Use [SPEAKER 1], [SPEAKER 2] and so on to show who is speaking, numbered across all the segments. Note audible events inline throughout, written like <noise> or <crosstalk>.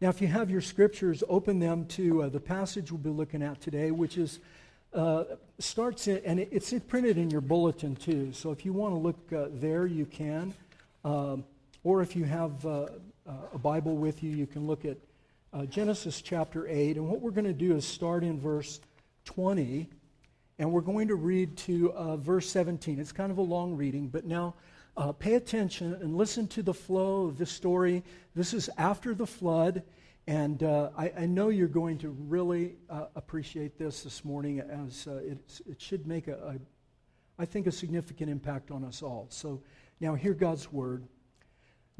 [SPEAKER 1] Now, if you have your scriptures, open them to uh, the passage we'll be looking at today, which is uh, starts in, and it's printed in your bulletin too. So if you want to look uh, there, you can. Um, or if you have uh, uh, a Bible with you, you can look at uh, Genesis chapter 8. And what we're going to do is start in verse 20, and we're going to read to verse 17. It's kind of a long reading, but now uh, pay attention and listen to the flow of this story. This is after the flood, and uh, I, I, know you're going to really uh, appreciate this this morning, as uh, it, it, should make a, a, I think, a significant impact on us all. So now hear God's word.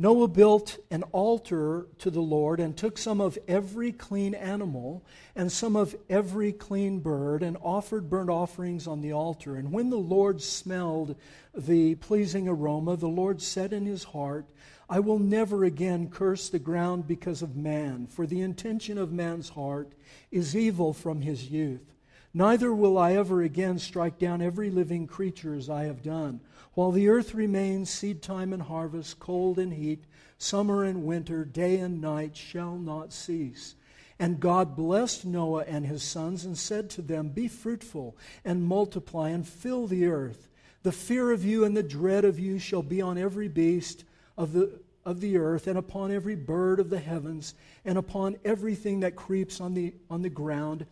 [SPEAKER 1] Noah built an altar to the Lord and took some of every clean animal and some of every clean bird and offered burnt offerings on the altar. And when the Lord smelled the pleasing aroma, the Lord said in his heart, I will never again curse the ground because of man, for the intention of man's heart is evil from his youth. Neither will I ever again strike down every living creature as I have done. While the earth remains, seed time and harvest, cold and heat, summer and winter, day and night shall not cease. And God blessed Noah and his sons and said to them, Be fruitful and multiply and fill the earth. The fear of you and the dread of you shall be on every beast of the, of the earth, and upon every bird of the heavens, and upon everything that creeps on the, on the ground,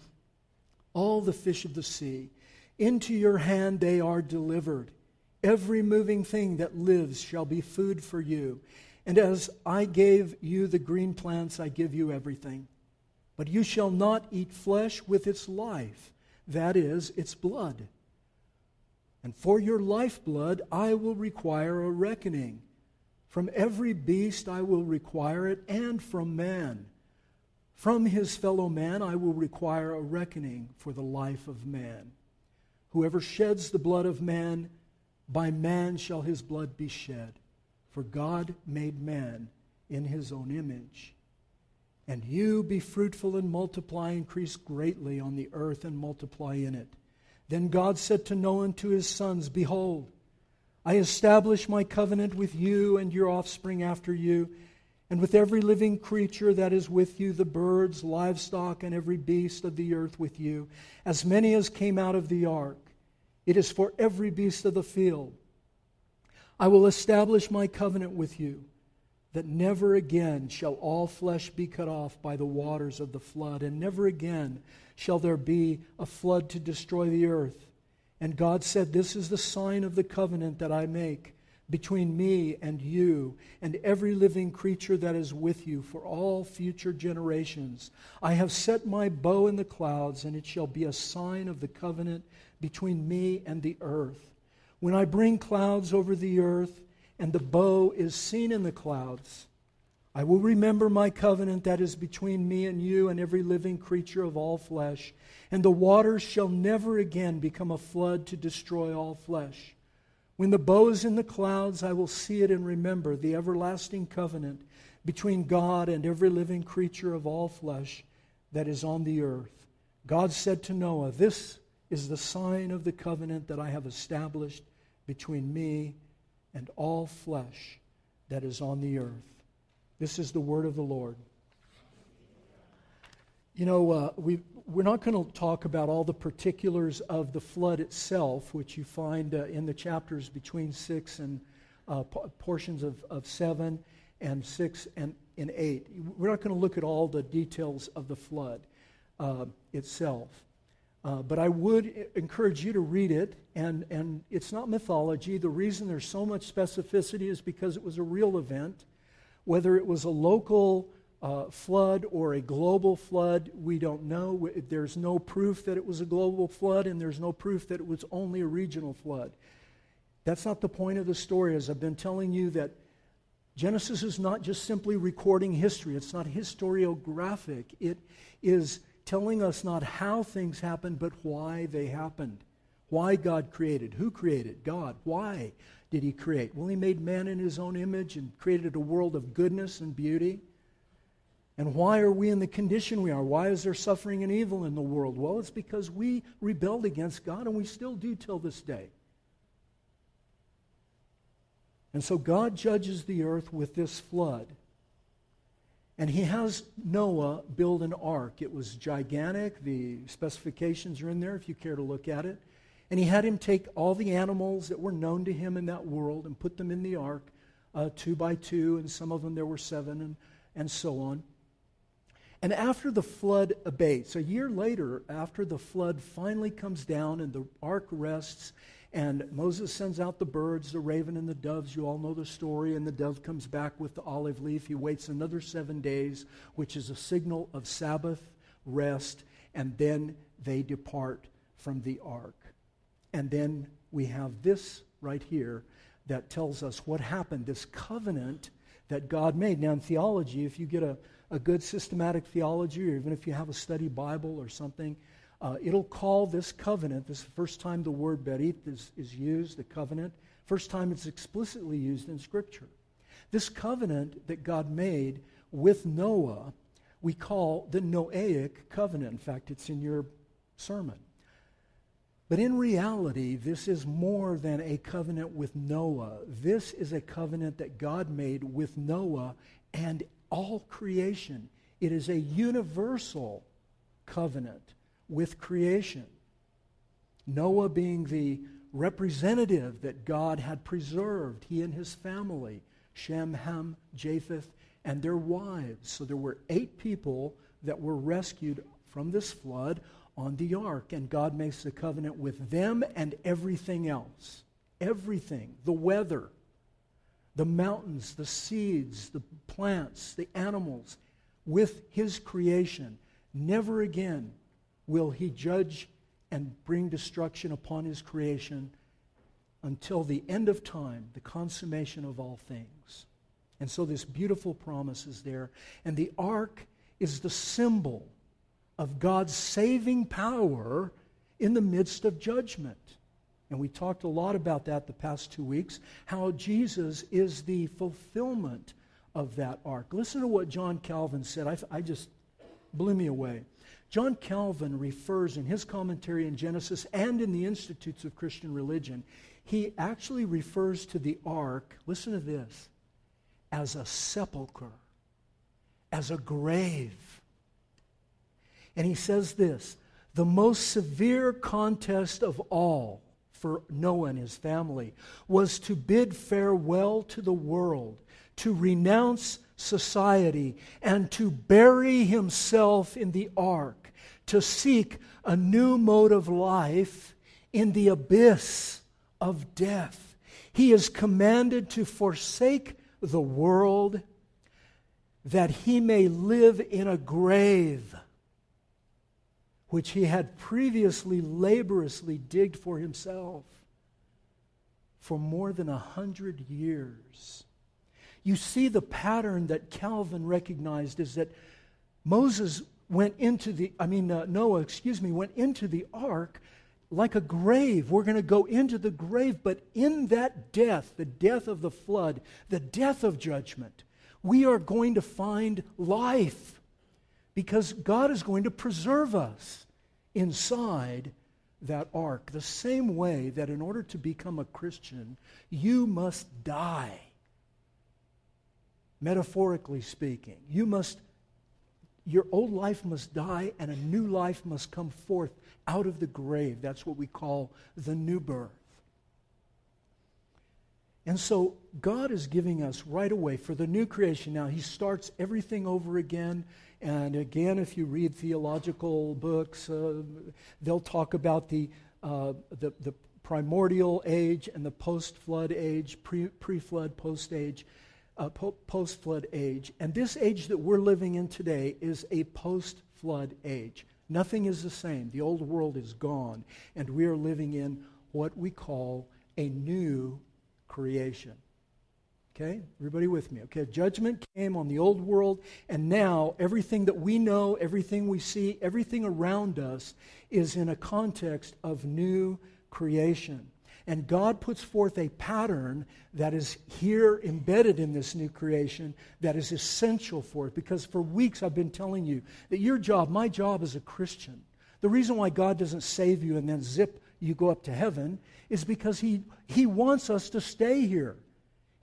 [SPEAKER 1] all the fish of the sea. Into your hand they are delivered. Every moving thing that lives shall be food for you. And as I gave you the green plants, I give you everything. But you shall not eat flesh with its life, that is, its blood. And for your lifeblood I will require a reckoning. From every beast I will require it, and from man. From his fellow man I will require a reckoning for the life of man. Whoever sheds the blood of man, by man shall his blood be shed, for God made man in his own image. And you be fruitful and multiply, increase greatly on the earth and multiply in it. Then God said to Noah and to his sons, Behold, I establish my covenant with you and your offspring after you, and with every living creature that is with you, the birds, livestock, and every beast of the earth with you, as many as came out of the ark. It is for every beast of the field. I will establish my covenant with you, that never again shall all flesh be cut off by the waters of the flood, and never again shall there be a flood to destroy the earth. And God said, This is the sign of the covenant that I make between me and you and every living creature that is with you for all future generations. I have set my bow in the clouds, and it shall be a sign of the covenant between me and the earth. When I bring clouds over the earth, and the bow is seen in the clouds, I will remember my covenant that is between me and you and every living creature of all flesh, and the waters shall never again become a flood to destroy all flesh. When the bow is in the clouds, I will see it and remember the everlasting covenant between God and every living creature of all flesh that is on the earth. God said to Noah, This is the sign of the covenant that I have established between me and all flesh that is on the earth. This is the word of the Lord. You know, uh, we, we're not going to talk about all the particulars of the flood itself, which you find uh, in the chapters between 6 and uh, portions of, of 7 and 6 and, and 8. We're not going to look at all the details of the flood uh, itself. Uh, but I would encourage you to read it, and, and it's not mythology. The reason there's so much specificity is because it was a real event. Whether it was a local uh, flood or a global flood, we don't know. There's no proof that it was a global flood, and there's no proof that it was only a regional flood. That's not the point of the story, as I've been telling you, that Genesis is not just simply recording history, it's not historiographic. It is telling us not how things happened, but why they happened. Why God created. Who created? God. Why did He create? Well, He made man in His own image and created a world of goodness and beauty. And why are we in the condition we are? Why is there suffering and evil in the world? Well, it's because we rebelled against God, and we still do till this day. And so God judges the earth with this flood. And he has Noah build an ark. It was gigantic. The specifications are in there if you care to look at it. And he had him take all the animals that were known to him in that world and put them in the ark, uh, two by two, and some of them there were seven, and, and so on. And after the flood abates, a year later, after the flood finally comes down and the ark rests, and Moses sends out the birds, the raven and the doves. You all know the story. And the dove comes back with the olive leaf. He waits another seven days, which is a signal of Sabbath rest. And then they depart from the ark. And then we have this right here that tells us what happened, this covenant that God made. Now, in theology, if you get a, a good systematic theology, or even if you have a study Bible or something, uh, it'll call this covenant, this is the first time the word berith is, is used, the covenant, first time it's explicitly used in Scripture. This covenant that God made with Noah, we call the Noahic covenant. In fact, it's in your sermon. But in reality, this is more than a covenant with Noah. This is a covenant that God made with Noah and all creation. It is a universal covenant with creation. Noah being the representative that God had preserved, he and his family, Shem, Ham, Japheth, and their wives. So there were eight people that were rescued from this flood on the ark, and God makes a covenant with them and everything else. Everything. The weather, the mountains, the seeds, the plants, the animals, with his creation. Never again will he judge and bring destruction upon his creation until the end of time, the consummation of all things. And so this beautiful promise is there. And the ark is the symbol of God's saving power in the midst of judgment. And we talked a lot about that the past two weeks, how Jesus is the fulfillment of that ark. Listen to what John Calvin said. I, I just blew me away. John Calvin refers in his commentary in Genesis and in the Institutes of Christian Religion, he actually refers to the ark, listen to this, as a sepulchre, as a grave. And he says this the most severe contest of all for Noah and his family was to bid farewell to the world, to renounce society and to bury himself in the ark, to seek a new mode of life in the abyss of death. He is commanded to forsake the world that he may live in a grave which he had previously laboriously digged for himself for more than a hundred years you see the pattern that Calvin recognized is that Moses went into the, I mean, uh, Noah, excuse me, went into the ark like a grave. We're going to go into the grave, but in that death, the death of the flood, the death of judgment, we are going to find life because God is going to preserve us inside that ark. The same way that in order to become a Christian, you must die metaphorically speaking. You must, your old life must die and a new life must come forth out of the grave. That's what we call the new birth. And so God is giving us right away for the new creation. Now, He starts everything over again. And again, if you read theological books, uh, they'll talk about the, uh, the, the, primordial age and the post flood age, pre flood, post age uh, po- post flood age. And this age that we're living in today is a post flood age. Nothing is the same. The old world is gone, and we are living in what we call a new creation. Okay? Everybody with me? Okay, judgment came on the old world, and now everything that we know, everything we see, everything around us is in a context of new creation. And God puts forth a pattern that is here embedded in this new creation that is essential for it. Because for weeks I've been telling you that your job, my job as a Christian, the reason why God doesn't save you and then zip, you go up to heaven, is because He, he wants us to stay here.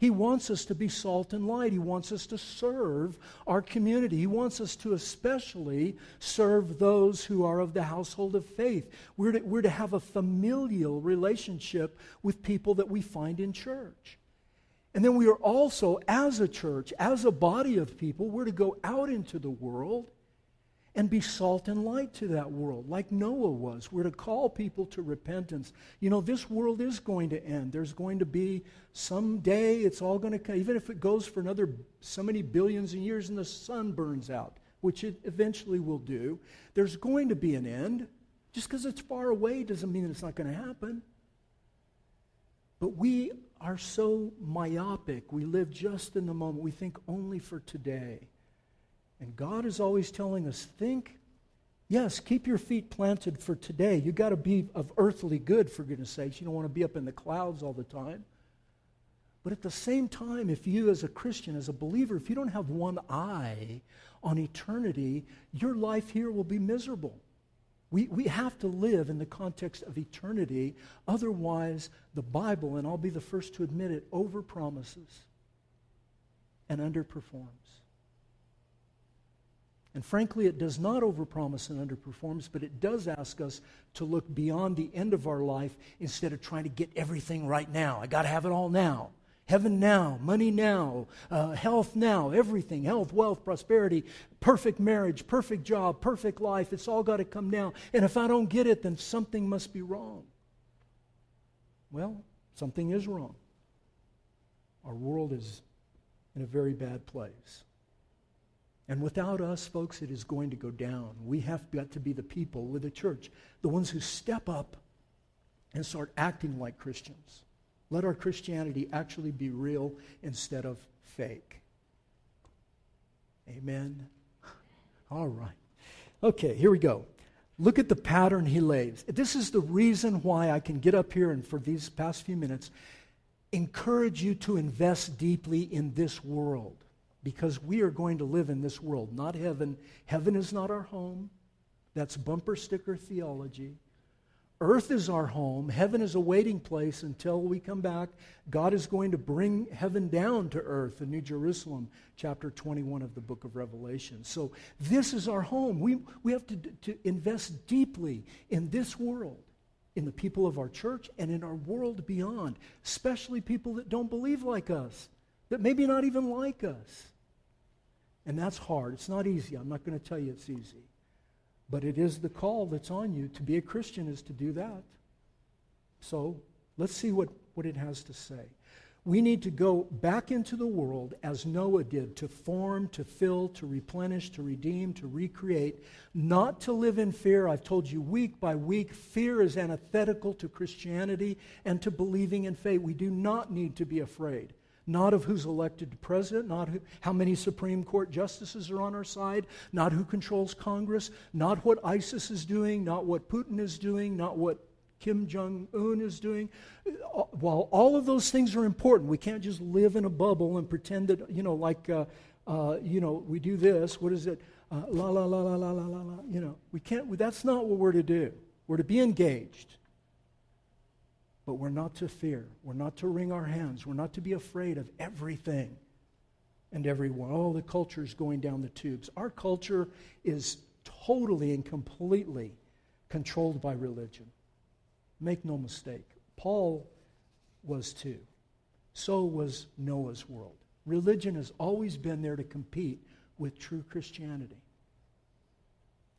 [SPEAKER 1] He wants us to be salt and light. He wants us to serve our community. He wants us to especially serve those who are of the household of faith. We're to, we're to have a familial relationship with people that we find in church. And then we are also, as a church, as a body of people, we're to go out into the world and be salt and light to that world, like Noah was. We're to call people to repentance. You know, this world is going to end. There's going to be someday, it's all going to come, even if it goes for another so many billions of years and the sun burns out, which it eventually will do, there's going to be an end. Just because it's far away doesn't mean it's not going to happen. But we are so myopic. We live just in the moment. We think only for today. And God is always telling us think, yes, keep your feet planted for today. You've got to be of earthly good, for goodness sakes. You don't want to be up in the clouds all the time. But at the same time, if you, as a Christian, as a believer, if you don't have one eye on eternity, your life here will be miserable. We, we have to live in the context of eternity. Otherwise, the Bible, and I'll be the first to admit it, overpromises and underperforms. And frankly, it does not overpromise and underperforms, but it does ask us to look beyond the end of our life instead of trying to get everything right now. I got to have it all now. Heaven now, money now, uh, health now, everything health, wealth, prosperity, perfect marriage, perfect job, perfect life. It's all got to come now. And if I don't get it, then something must be wrong. Well, something is wrong. Our world is in a very bad place. And without us, folks, it is going to go down. We have got to be the people with the church, the ones who step up and start acting like Christians. Let our Christianity actually be real instead of fake. Amen. All right. Okay, here we go. Look at the pattern he lays. This is the reason why I can get up here and for these past few minutes encourage you to invest deeply in this world because we are going to live in this world, not heaven. Heaven is not our home. That's bumper sticker theology. Earth is our home. Heaven is a waiting place until we come back. God is going to bring heaven down to earth in New Jerusalem, chapter 21 of the book of Revelation. So, this is our home. We, we have to, to invest deeply in this world, in the people of our church, and in our world beyond, especially people that don't believe like us, that maybe not even like us. And that's hard. It's not easy. I'm not going to tell you it's easy. But it is the call that's on you. To be a Christian is to do that. So let's see what, what it has to say. We need to go back into the world as Noah did to form, to fill, to replenish, to redeem, to recreate, not to live in fear. I've told you week by week, fear is antithetical to Christianity and to believing in faith. We do not need to be afraid not of who's elected president, not who, how many Supreme Court justices are on our side, not who controls Congress, not what ISIS is doing, not what Putin is doing, not what Kim Jong un is doing. Uh, while all of those things are important, we can't just live in a bubble and pretend that, you know, like, uh, uh, you know, we do this, what is it? Uh, la, la, la, la, la, la, la, You know, we can't, that's not what we're to do. We're to be engaged. But we're not to fear. We're not to wring our hands. We're not to be afraid of everything and everyone. Oh, the culture is going down the tubes. Our culture is totally and completely controlled by religion. Make no mistake. Paul was too. So was Noah's world. Religion has always been there to compete with true Christianity.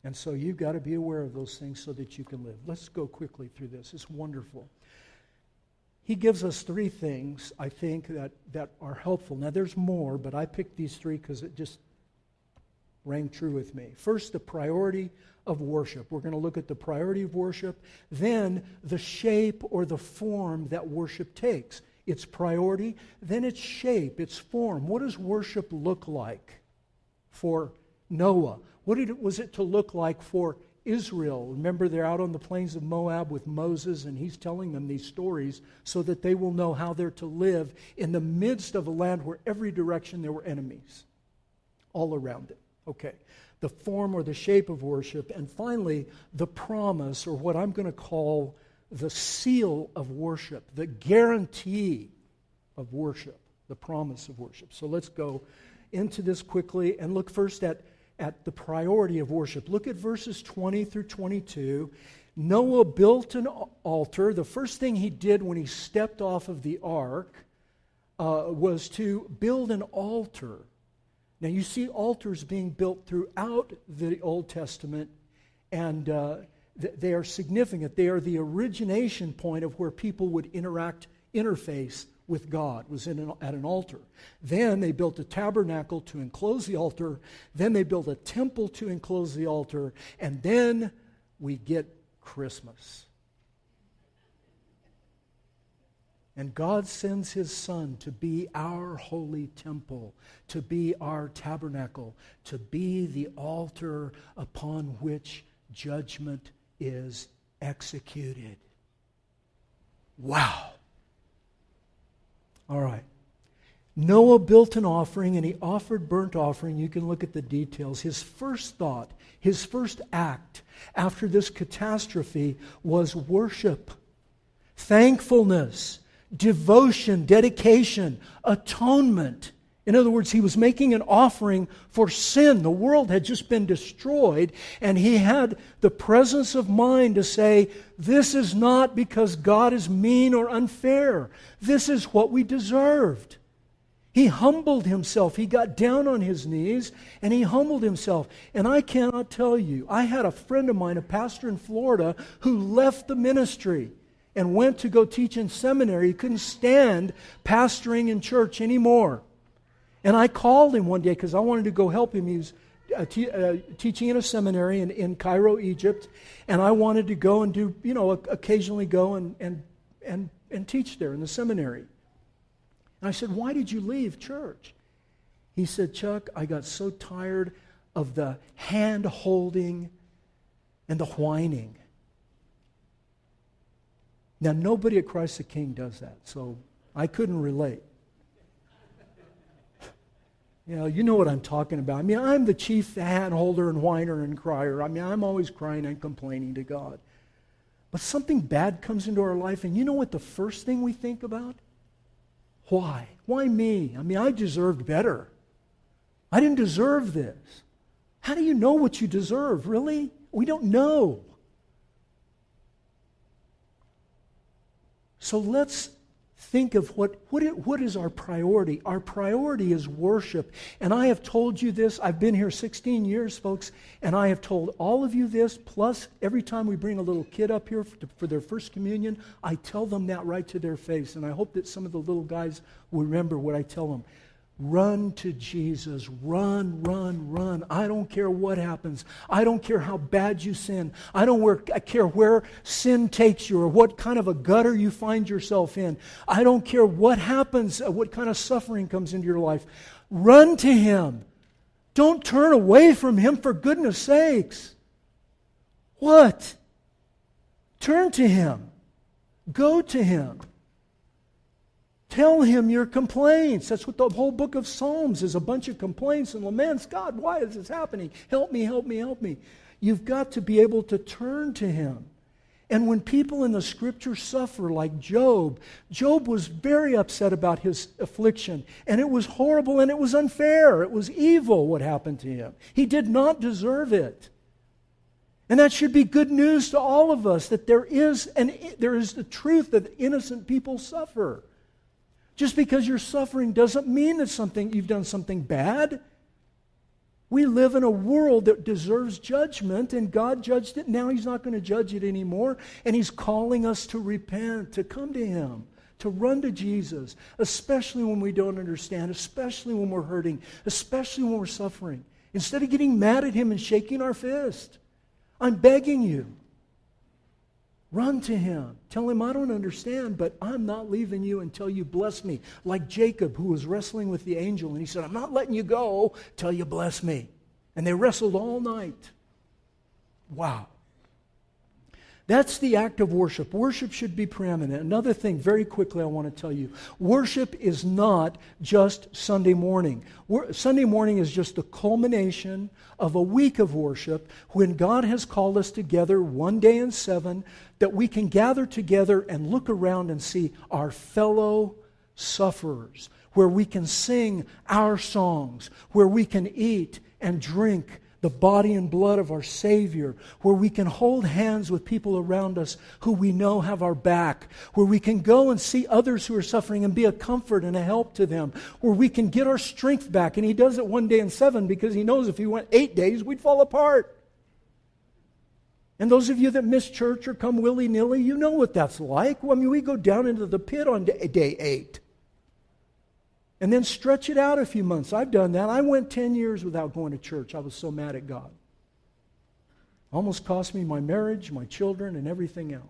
[SPEAKER 1] And so you've got to be aware of those things so that you can live. Let's go quickly through this. It's wonderful he gives us three things, I think, that, that are helpful. Now, there's more, but I picked these three because it just rang true with me. First, the priority of worship. We're going to look at the priority of worship, then the shape or the form that worship takes. Its priority, then its shape, its form. What does worship look like for Noah? What did it, was it to look like for Israel. Remember, they're out on the plains of Moab with Moses, and he's telling them these stories so that they will know how they're to live in the midst of a land where every direction there were enemies all around it. Okay. The form or the shape of worship. And finally, the promise, or what I'm going to call the seal of worship, the guarantee of worship. the promise of worship. So let's go into this quickly and look first at, at the priority of worship. Look at verses 20 through 22. Noah built an altar. The first thing he did when he stepped off of the ark uh, was to build an altar. Now, you see altars being built throughout the Old Testament, and uh, th- they are significant. They are the origination point of where people would interact, interface with God, was in an, at an altar. Then they built a tabernacle to enclose the altar. Then they built a temple to enclose the altar. And then we get Christmas. And God sends his Son to be our holy temple, to be our tabernacle, to be the altar upon which judgment is executed. Wow. All right. Noah built an offering and he offered burnt offering. You can look at the details. His first thought, his first act after this catastrophe was worship, thankfulness, devotion, dedication, atonement. In other words, he was making an offering for sin. The world had just been destroyed, and he had the presence of mind to say, This is not because God is mean or unfair. This is what we deserved. He humbled himself. He got down on his knees and he humbled himself. And I cannot tell you, I had a friend of mine, a pastor in Florida, who left the ministry and went to go teach in seminary. He couldn't stand pastoring in church anymore. And I called him one day because I wanted to go help him. He was uh, uh, teaching in a seminary in, in Cairo, Egypt, and I wanted to go and do, you know, occasionally go and, and, and, and teach there in the seminary. And I said, Why did you leave church? He said, Chuck, I got so tired of the hand holding and the whining. Now, nobody at Christ the King does that, so I couldn't relate. You know, you know what I'm talking about. I mean, I'm the chief hand holder and whiner and crier. I mean, I'm always crying and complaining to God. But something bad comes into our life, and you know what the first thing we think about? Why? Why me? I mean, I deserved better. I didn't deserve this. How do you know what you deserve? Really? We don't know. So let's think of what, what, it, what is our priority. Our priority is worship. And I have told you this. I've been here 16 years, folks, and I have told all of you this. Plus, every time we bring a little kid up here for, for their first communion, I tell them that right to their face. And I hope that some of the little guys will remember what I tell them. Run to Jesus. Run, run, run. I don't care what happens. I don't care how bad you sin. I don't care where sin takes you or what kind of a gutter you find yourself in. I don't care what happens, uh, what kind of suffering comes into your life. Run to Him. Don't turn away from Him for goodness sakes. What? Turn to Him. Go to Him. Tell him your complaints. That's what the whole book of Psalms is a bunch of complaints and laments. God, why is this happening? Help me, help me, help me. You've got to be able to turn to him. And when people in the scripture suffer, like Job, Job was very upset about his affliction. And it was horrible and it was unfair. It was evil what happened to him. He did not deserve it. And that should be good news to all of us that there is, an, there is the truth that innocent people suffer. Just because you're suffering doesn't mean that something you've done something bad. We live in a world that deserves judgment, and God judged it. Now He's not going to judge it anymore. And He's calling us to repent, to come to Him, to run to Jesus, especially when we don't understand, especially when we're hurting, especially when we're suffering. Instead of getting mad at Him and shaking our fist, I'm begging you. Run to him. Tell him, I don't understand, but I'm not leaving you until you bless me. Like Jacob, who was wrestling with the angel, and he said, I'm not letting you go till you bless me. And they wrestled all night. Wow. That's the act of worship. Worship should be preeminent. Another thing, very quickly, I want to tell you worship is not just Sunday morning. Sunday morning is just the culmination of a week of worship when God has called us together one day in seven that we can gather together and look around and see our fellow sufferers. where we can sing our songs, where we can eat and drink the body and blood of our Savior, where we can hold hands with people around us who we know have our back, where we can go and see others who are suffering and be a comfort and a help to them, where we can get our strength back. And He does it one day in seven because He knows if He went eight days, we'd fall apart. And those of you that miss church or come willy nilly, you know what that's like. I mean, we go down into the pit on day, day eight and then stretch it out a few months. I've done that. I went 10 years without going to church. I was so mad at God. Almost cost me my marriage, my children, and everything else.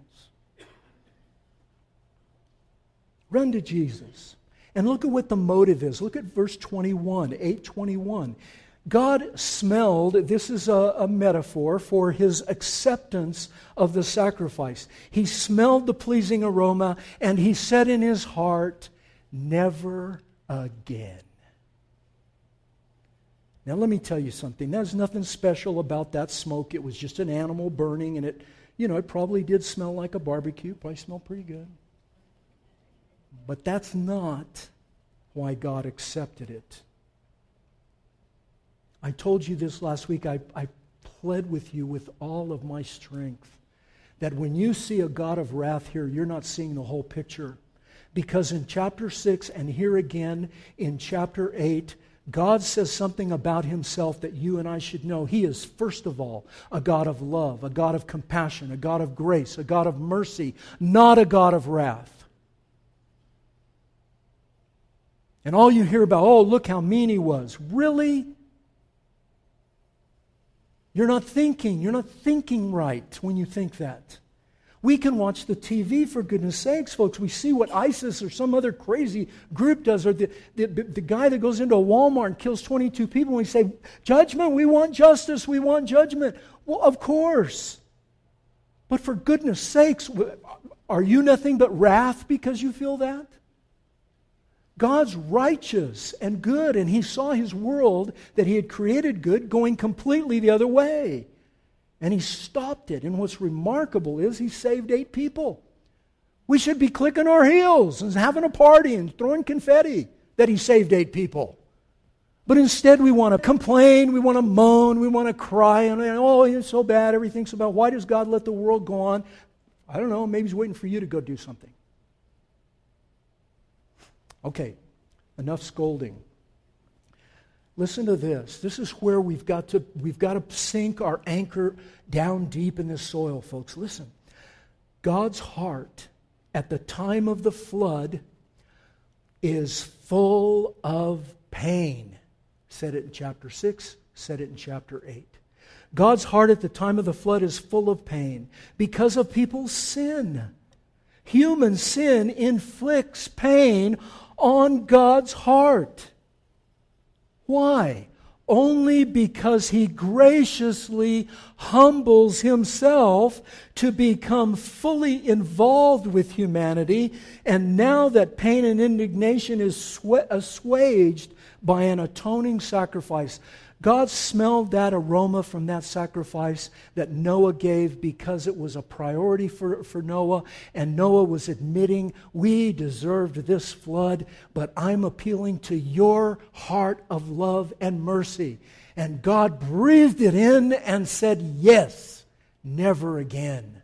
[SPEAKER 1] Run to Jesus. And look at what the motive is. Look at verse 21, 821. God smelled, this is a, a, metaphor for his acceptance of the sacrifice. He smelled the pleasing aroma and he said in his heart, Never again. Now, let me tell you something. There's nothing special about that smoke. It was just an animal burning, and it, you know, it probably did smell like a barbecue. Probably smelled pretty good. But that's not why God accepted it. I told you this last week. I, I pled with you with all of my strength that when you see a God of wrath here, you're not seeing the whole picture. Because in chapter 6 and here again in chapter 8, God says something about himself that you and I should know. He is, first of all, a God of love, a God of compassion, a God of grace, a God of mercy, not a God of wrath. And all you hear about, oh, look how mean he was. Really? You're not thinking. You're not thinking right when you think that. We can watch the TV for goodness sakes, folks. We see what ISIS or some other crazy group does, or the, the, the guy that goes into a Walmart and kills 22 people, and we say, Judgment, we want justice, we want judgment. Well, of course. But for goodness sakes, are you nothing but wrath because you feel that? God's righteous and good, and He saw His world that He had created good going completely the other way. And he stopped it. And what's remarkable is he saved eight people. We should be clicking our heels and having a party and throwing confetti that he saved eight people. But instead, we want to complain, we want to moan, we want to cry, and oh, it's so bad, everything's so bad. Why does God let the world go on? I don't know, maybe He's waiting for you to go do something. Okay, enough scolding. Listen to this. This is where we've got to we've got to sink our anchor down deep in this soil, folks. Listen. God's heart at the time of the flood is full of pain. Said it in chapter 6, said it in chapter 8. God's heart at the time of the flood is full of pain because of people's sin. Human sin inflicts pain on God's heart. Why? Only because he graciously humbles himself to become fully involved with humanity. And now that pain and indignation is assuaged by an atoning sacrifice, God smelled that aroma from that sacrifice that Noah gave because it was a priority for, for Noah. And Noah was admitting, We deserved this flood, but I'm appealing to your heart of love and mercy. And God breathed it in and said, Yes, never again.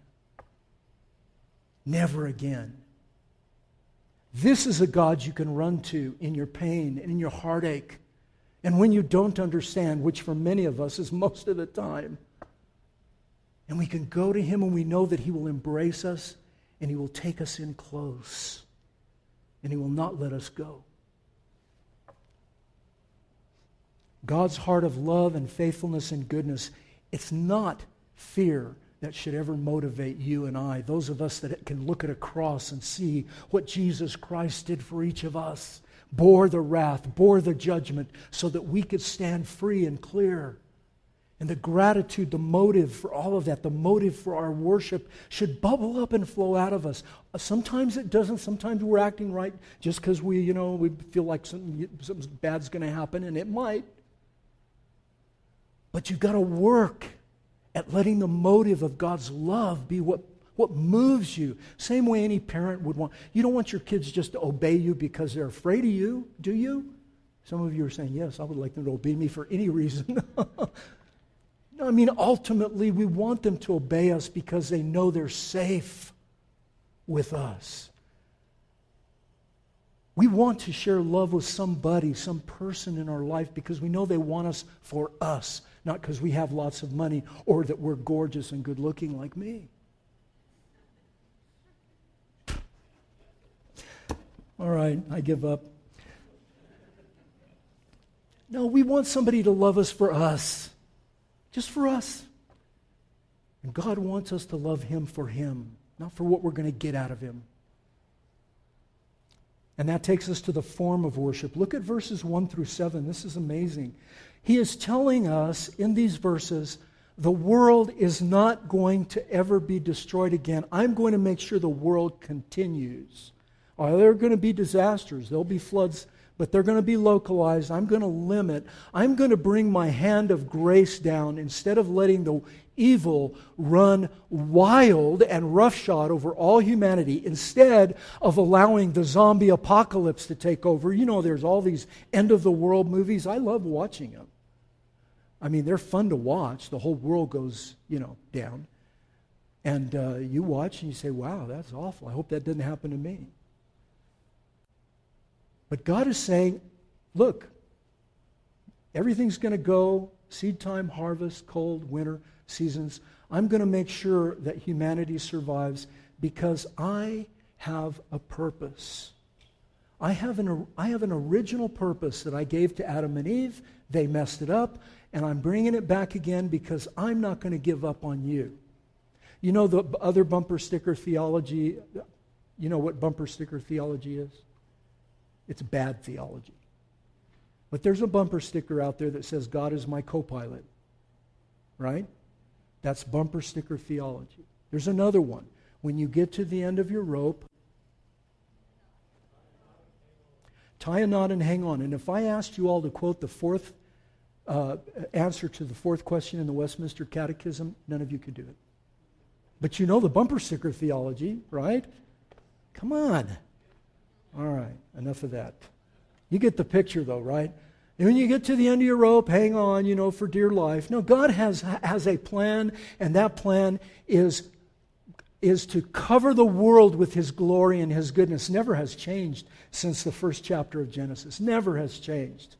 [SPEAKER 1] Never again. This is a God you can run to in your pain and in your heartache and when you don't understand, which for many of us is <laughs> most of the time, and we can go to Him and we know that He will embrace us and He will take us in close and He will not let us go. God's heart of love and faithfulness and goodness, it's not fear that should ever motivate you and I, those of us that can look at a cross and see what Jesus Christ did for each of us bore the wrath, bore the judgment, so that we could stand free and clear. And the gratitude, the motive for all of that, the motive for our worship should bubble up and flow out of us. Uh, sometimes it doesn't. Sometimes we're acting right just because we, you know, we feel like something, something bad's going to happen, and it might. But you've got to work at letting the motive of God's love be what What moves you? Same way any parent would want. You don't want your kids just to obey you because they're afraid of you, do you? Some of you are saying, yes, I would like them to obey me for any reason. <laughs> no, I mean, ultimately, we want them to obey us because they know they're safe with us. We want to share love with somebody, some person in our life because we know they want us for us, not because we have lots of money or that we're gorgeous and good looking like me. All right, I give up. No, we want somebody to love us for us, just for us. And God wants us to love Him for Him, not for what we're going to get out of Him. And that takes us to the form of worship. Look at verses 1 through 7. This is amazing. He is telling us in these verses the world is not going to ever be destroyed again. I'm going to make sure the world continues. Are there going to be disasters? There'll be floods, but they're going to be localized. I'm going to limit. I'm going to bring my hand of grace down instead of letting the evil run wild and roughshod over all humanity instead of allowing the zombie apocalypse to take over. You know, there's all these end of the world movies. I love watching them. I mean, they're fun to watch. The whole world goes, you know, down. And uh, you watch and you say, wow, that's awful. I hope that didn't happen to me. But God is saying, look, everything's going to go seed time, harvest, cold, winter seasons. I'm going to make sure that humanity survives because I have a purpose. I have, an, I have an original purpose that I gave to Adam and Eve. They messed it up, and I'm bringing it back again because I'm not going to give up on you. You know the other bumper sticker theology? You know what bumper sticker theology is? It's bad theology. But there's a bumper sticker out there that says, God is my co pilot. Right? That's bumper sticker theology. There's another one. When you get to the end of your rope, tie a knot and hang on. And if I asked you all to quote the fourth uh, answer to the fourth question in the Westminster Catechism, none of you could do it. But you know the bumper sticker theology, right? Come on. All right, enough of that. You get the picture, though, right? And when you get to the end of your rope, hang on, you know, for dear life. No, God has, has a plan, and that plan is, is to cover the world with His glory and His goodness. Never has changed since the first chapter of Genesis. Never has changed.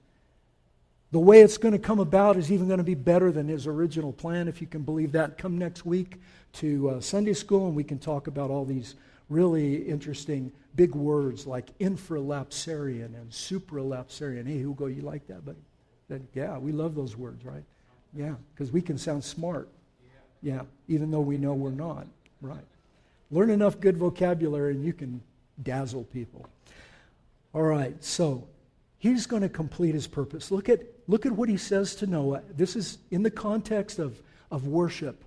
[SPEAKER 1] The way it's going to come about is even going to be better than His original plan, if you can believe that. Come next week to uh, Sunday school, and we can talk about all these really interesting big words like infralapsarian and supralapsarian. Hey, Hugo, you like that, buddy? That, yeah, we love those words, right? Yeah, because we can sound smart. Yeah, even though we know we're not. Right. Learn enough good vocabulary and you can dazzle people. All right, so he's going to complete his purpose. Look at, look at what he says to Noah. This is in the context of, of worship.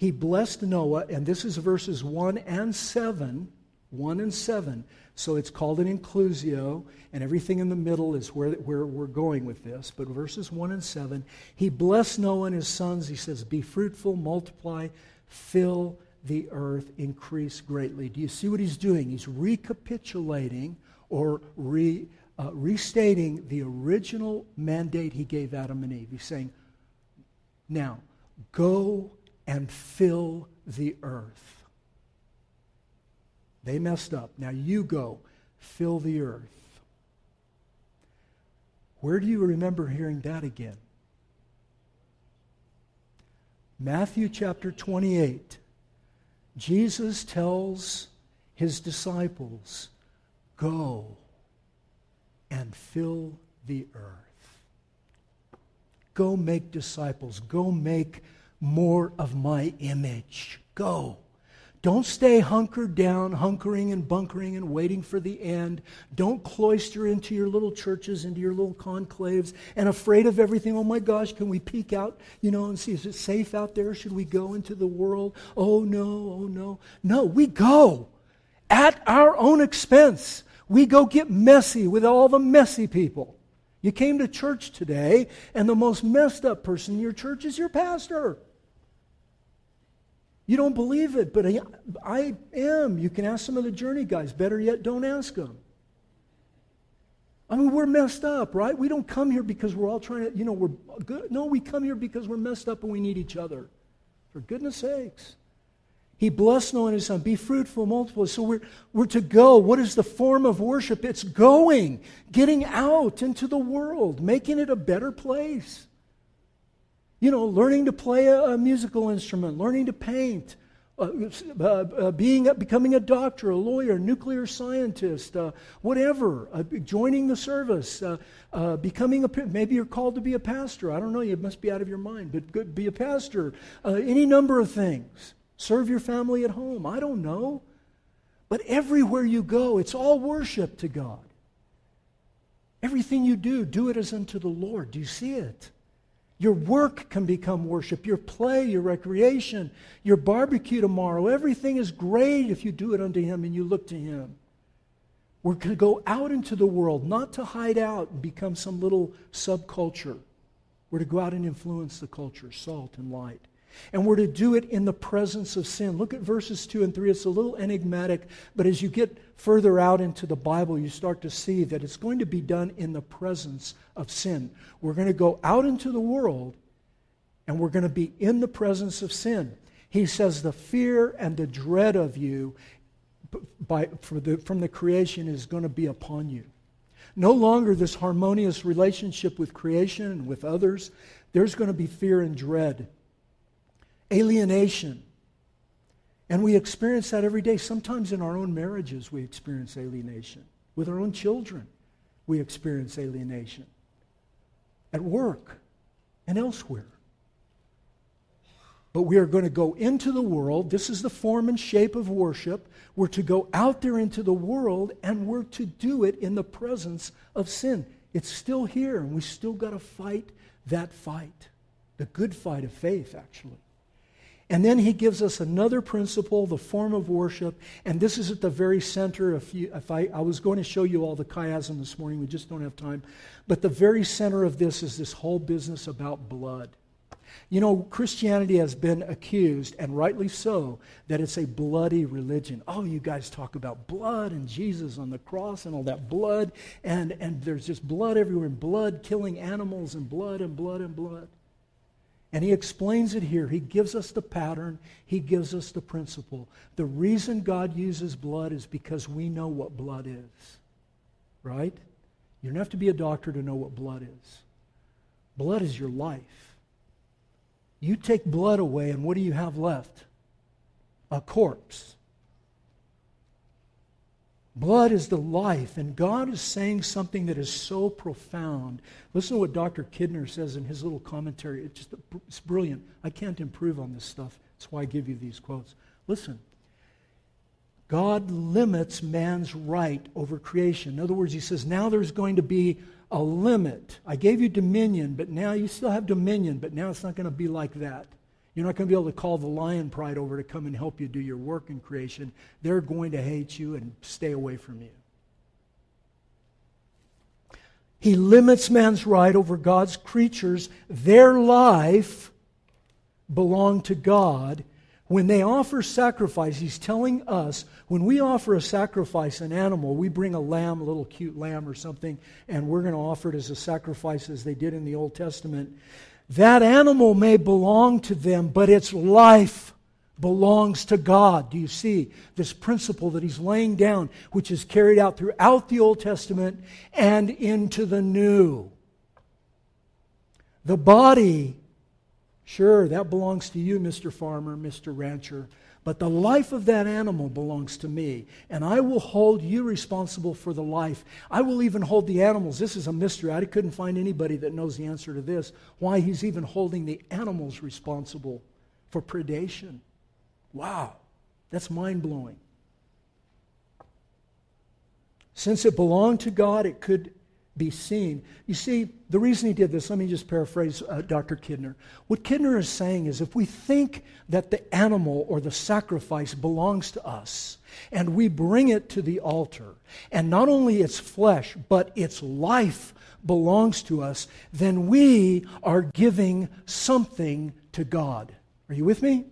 [SPEAKER 1] He blessed Noah, and this is verses 1 and 7 1 and 7. So it's called an inclusio, and everything in the middle is where, where we're going with this. But verses 1 and 7, he blessed Noah and his sons. He says, Be fruitful, multiply, fill the earth, increase greatly. Do you see what he's doing? He's recapitulating or re, uh, restating the original mandate he gave Adam and Eve. He's saying, Now, go and fill the earth. They messed up. Now you go, fill the earth. Where do you remember hearing that again? Matthew chapter 28. Jesus tells his disciples, Go and fill the earth. Go make disciples. Go make more of my image. Go. Don't stay hunkered down, hunkering and bunkering and waiting for the end. Don't cloister into your little churches, into your little conclaves, and afraid of everything. Oh my gosh, can we peek out, you know, and see, is it safe out there? Should we go into the world? Oh no, oh no. No, we go at our own expense. We go get messy with all the messy people. You came to church today, and the most messed up person in your church is your pastor. You don't believe it, but I, I am. You can ask some of the journey guys. Better yet, don't ask them. I mean, we're messed up, right? We don't come here because we're all trying to, you know, we're good. No, we come here because we're messed up and we need each other. For goodness sakes. He blessed Noah and his son. Be fruitful, multiply. So we're, we're to go. What is the form of worship? It's going, getting out into the world, making it a better place. You know, learning to play a, a musical instrument, learning to paint, uh, uh, uh, being, becoming a doctor, a lawyer, nuclear scientist, uh, whatever, uh, joining the service, uh, becoming a, maybe you're called to be a pastor. I don't know, you must be out of your mind, but good, be a pastor. any number of things. Serve your family at home. I don't know. But everywhere you go, it's all worship to God. Everything you do, do it as unto the Lord. Do you see it? Your work can become worship. Your play, your recreation, your barbecue tomorrow. Everything is great if you do it unto Him and you look to Him. We're going to go out into the world, not to hide out and become some little subculture. We're to go out and influence the culture, salt and light. And we're to do it in the presence of sin. Look at verses 2 and 3. It's a little enigmatic, but as you get further out into the Bible, you start to see that it's going to be done in the presence of sin. We're going to go out into the world and we're going to be in the presence of sin. He says the fear and the dread of you by, the, from the creation is going to be upon you. No longer this harmonious relationship with creation and with others. There's going to be fear and dread alienation. And we experience that every day. Sometimes in our own marriages, we experience alienation. With our own children, we experience alienation. At work and elsewhere. But we are going to go into the world. This is the form and shape of worship. We're to go out there into the world and we're to do it in the presence of sin. It's still here, and we still got to fight that fight. The good fight of faith, actually. And then he gives us another principle, the form of worship. And this is at the very center. If, you, if I, I was going to show you all the chiasm this morning, we just don't have time. But the very center of this is this whole business about blood. You know, Christianity has been accused, and rightly so, that it's a bloody religion. Oh, you guys talk about blood and Jesus on the cross and all that blood, and, and there's just blood everywhere, and blood killing animals, and blood and blood and blood. And he explains it here. He gives us the pattern, he gives us the principle. The reason God uses blood is because we know what blood is. Right? You don't have to be a doctor to know what blood is. Blood is your life. You take blood away, and what do you have left? A corpse. Blood is the life, and God is saying something that is so profound. Listen to what Dr. Kidner says in his little commentary. It's just it's brilliant. I can't improve on this stuff. That's why I give you these quotes. Listen. God limits man's right over creation. In other words, he says, now there's going to be a limit. I gave you dominion, but now you still have dominion, but now it's not going to be like that. You're not going to be able to call the lion pride over to come and help you do your work in creation. They're going to hate you and stay away from you. He limits man's right over God's creatures. Their life belonged to God. When they offer sacrifice, he's telling us when we offer a sacrifice, an animal, we bring a lamb, a little cute lamb or something, and we're going to offer it as a sacrifice as they did in the Old Testament. That animal may belong to them, but its life belongs to God. Do you see this principle that he's laying down, which is carried out throughout the Old Testament and into the New? The body, sure, that belongs to you, Mr. Farmer, Mr. Rancher, but the life of that animal belongs to me, and I will hold you responsible for the life. I will even hold the animals. This is a mystery. I couldn't find anybody that knows the answer to this. Why he's even holding the animals responsible for predation. Wow, that's mind blowing. Since it belonged to God, it could be seen. You see, the reason he did this, let me just paraphrase uh, Dr. Kidner. What Kidner is saying is if we think that the animal or the sacrifice belongs to us, and we bring it to the altar, and not only its flesh, but its life belongs to us, then we are giving something to God. Are you with me?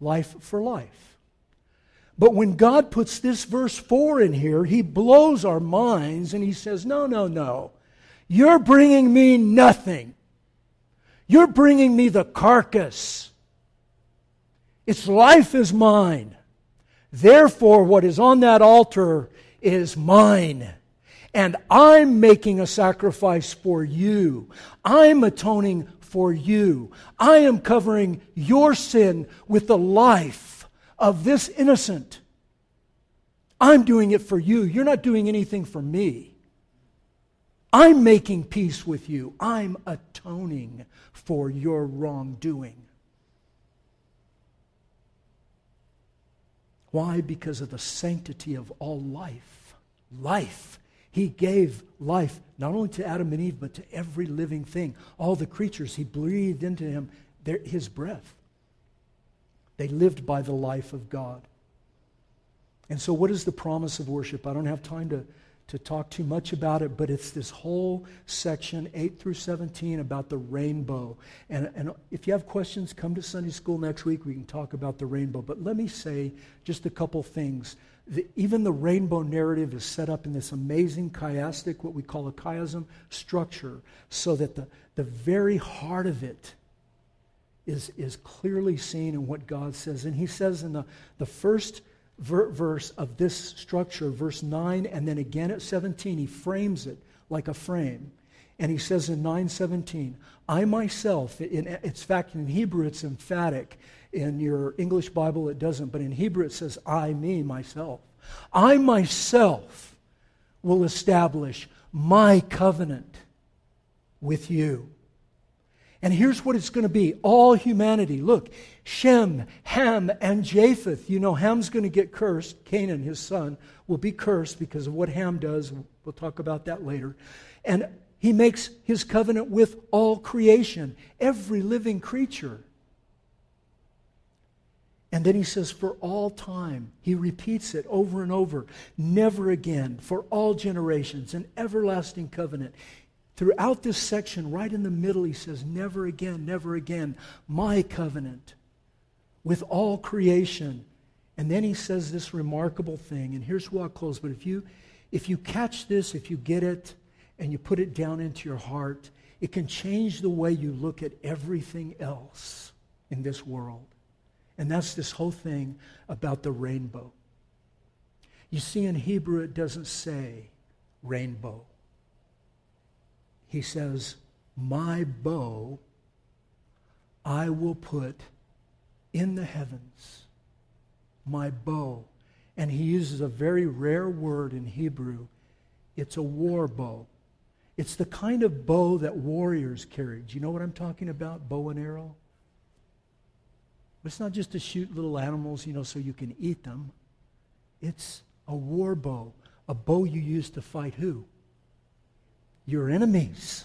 [SPEAKER 1] life for life. But when God puts this verse 4 in here, he blows our minds and he says, No, no, no. You're bringing me nothing. You're bringing me the carcass. Its life is mine. Therefore, what is on that altar is mine. And I'm making a sacrifice for you. I'm atoning for you. I am covering your sin with the life of this innocent. I'm doing it for you. You're not doing anything for me. I'm making peace with you. I'm atoning for your wrongdoing. Why? Because of the sanctity of all life. Life. He gave life not only to Adam and Eve, but to every living thing. All the creatures, He breathed into him their, His breath. They lived by the life of God. And so, what is the promise of worship? I don't have time to to talk too much about it, but it's this whole section, 8 through 17, about the rainbow. And, and if you have questions, come to Sunday school next week. We can talk about the rainbow. But let me say just a couple things. The, even the rainbow narrative is set up in this amazing chiastic, what we call a chiasm structure, so that the, the very heart of it is, is clearly seen in what God says. And he says in the, the first ver- verse of this structure, verse 9, and then again at 17, he frames it like a frame. And he says in 917, I myself, in, it's fact in Hebrew it's emphatic. In your English Bible it doesn't, but in Hebrew it says, I, me, myself. I myself will establish my covenant with you. And here's what it's going to be all humanity. Look, Shem, Ham, and Japheth. You know, Ham's going to get cursed. Canaan, his son, will be cursed because of what Ham does. We'll talk about that later. And he makes his covenant with all creation, every living creature. And then he says, for all time. He repeats it over and over. Never again, for all generations, an everlasting covenant. Throughout this section, right in the middle, he says, Never again, never again, my covenant with all creation. And then he says this remarkable thing, and here's where I'll close. But if you, if you catch this, if you get it, and you put it down into your heart, it can change the way you look at everything else in this world. And that's this whole thing about the rainbow. You see, in Hebrew, it doesn't say rainbow he says, My bow I will put in the heavens. My bow. And he uses a very rare word in Hebrew. It's a war bow. It's the kind of bow that warriors carried. Do you know what I'm talking about? Bow and arrow? It's not just to shoot little animals, you know, so you can eat them. It's a war bow, a bow you use to fight who? Your enemies.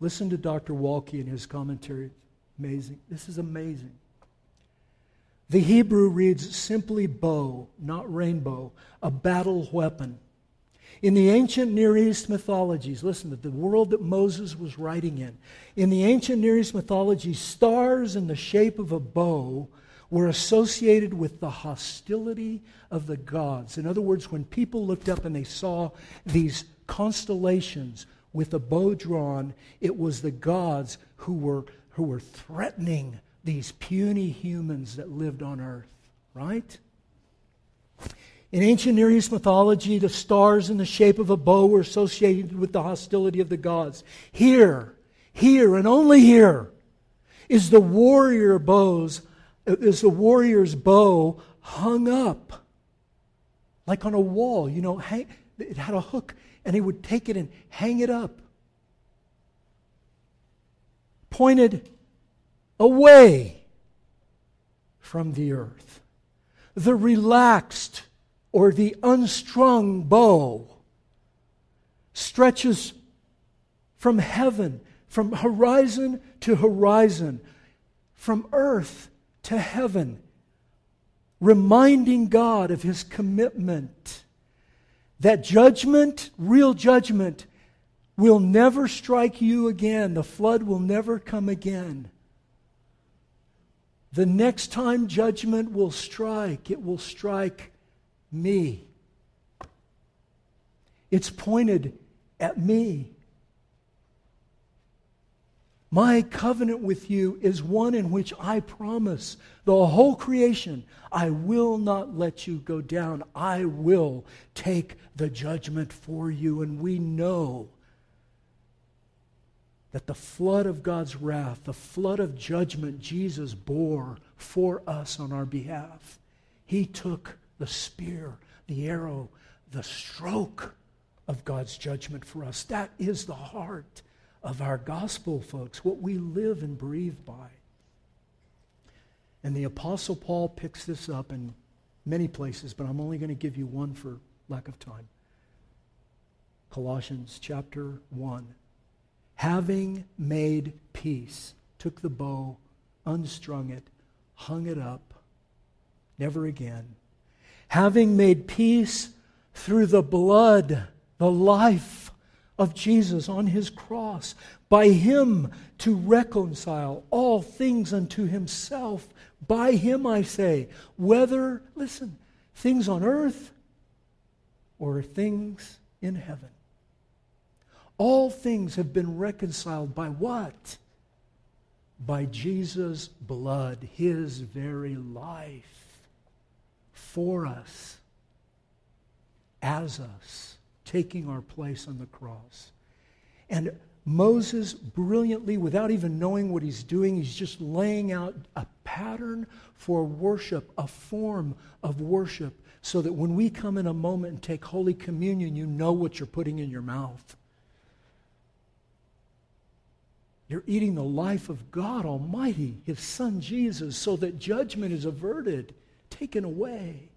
[SPEAKER 1] Listen to Dr. Waltke in his commentary. Amazing. This is amazing. The Hebrew reads simply bow, not rainbow, a battle weapon. In the ancient Near East mythologies, listen to the world that Moses was writing in. In the ancient Near East mythologies, stars in the shape of a bow were associated with the hostility of the gods. In other words, when people looked up and they saw these constellations with a bow drawn, it was the gods who were, who were threatening these puny humans that lived on earth, right? In ancient Near East mythology, the stars in the shape of a bow were associated with the hostility of the gods. Here, here, and only here is the warrior bows is a warrior's bow hung up like on a wall. You know, hang, it had a hook, and he would take it and hang it up, pointed away from the earth. The relaxed or the unstrung bow stretches from heaven, from horizon to horizon, from earth to heaven, reminding God of his commitment that judgment, real judgment, will never strike you again. The flood will never come again. The next time judgment will strike, it will strike me. It's pointed at me. My covenant with you is one in which I promise the whole creation, I will not let you go down. I will take the judgment for you. And we know that the flood of God's wrath, the flood of judgment Jesus bore for us on our behalf, he took the spear, the arrow, the stroke of God's judgment for us. That is the heart of our gospel, folks, what we live and breathe by. And the Apostle Paul picks this up in many places, but I'm only going to give you one for lack of time. Colossians chapter 1. Having made peace, took the bow, unstrung it, hung it up, never again. Having made peace through the blood, the life of Jesus on his cross, by him to reconcile all things unto himself. By him, I say, whether, listen, things on earth or things in heaven. All things have been reconciled by what? By Jesus' blood, his very life for us, as us taking our place on the cross. And Moses brilliantly, without even knowing what he's doing, he's just laying out a pattern for worship, a form of worship, so that when we come in a moment and take Holy Communion, you know what you're putting in your mouth. You're eating the life of God Almighty, His Son Jesus, so that judgment is averted, taken away.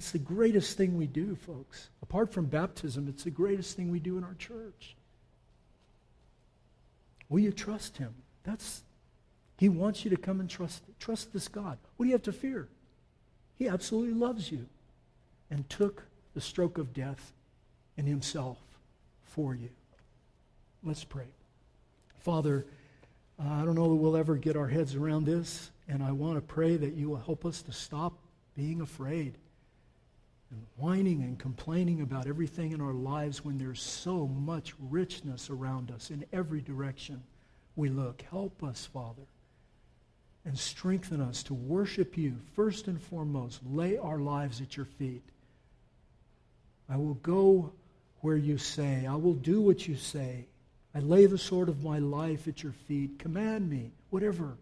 [SPEAKER 1] It's the greatest thing we do, folks. Apart from baptism, it's the greatest thing we do in our church. Will you trust him? That's he wants you to come and trust trust this God. What do you have to fear? He absolutely loves you and took the stroke of death in himself for you. Let's pray. Father, uh, I don't know that we'll ever get our heads around this, and I want to pray that you will help us to stop being afraid and whining and complaining about everything in our lives when there's so much richness around us in every direction we look. Help us, Father, and strengthen us to worship you first and foremost. Lay our lives at your feet. I will go where you say. I will do what you say. I lay the sword of my life at your feet. Command me, whatever.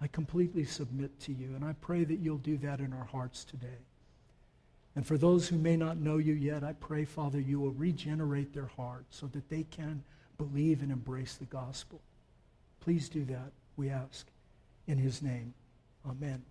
[SPEAKER 1] I completely submit to you, and I pray that you'll do that in our hearts today. And for those who may not know you yet, I pray, Father, you will regenerate their heart so that they can believe and embrace the gospel. Please do that, we ask. In his name, amen.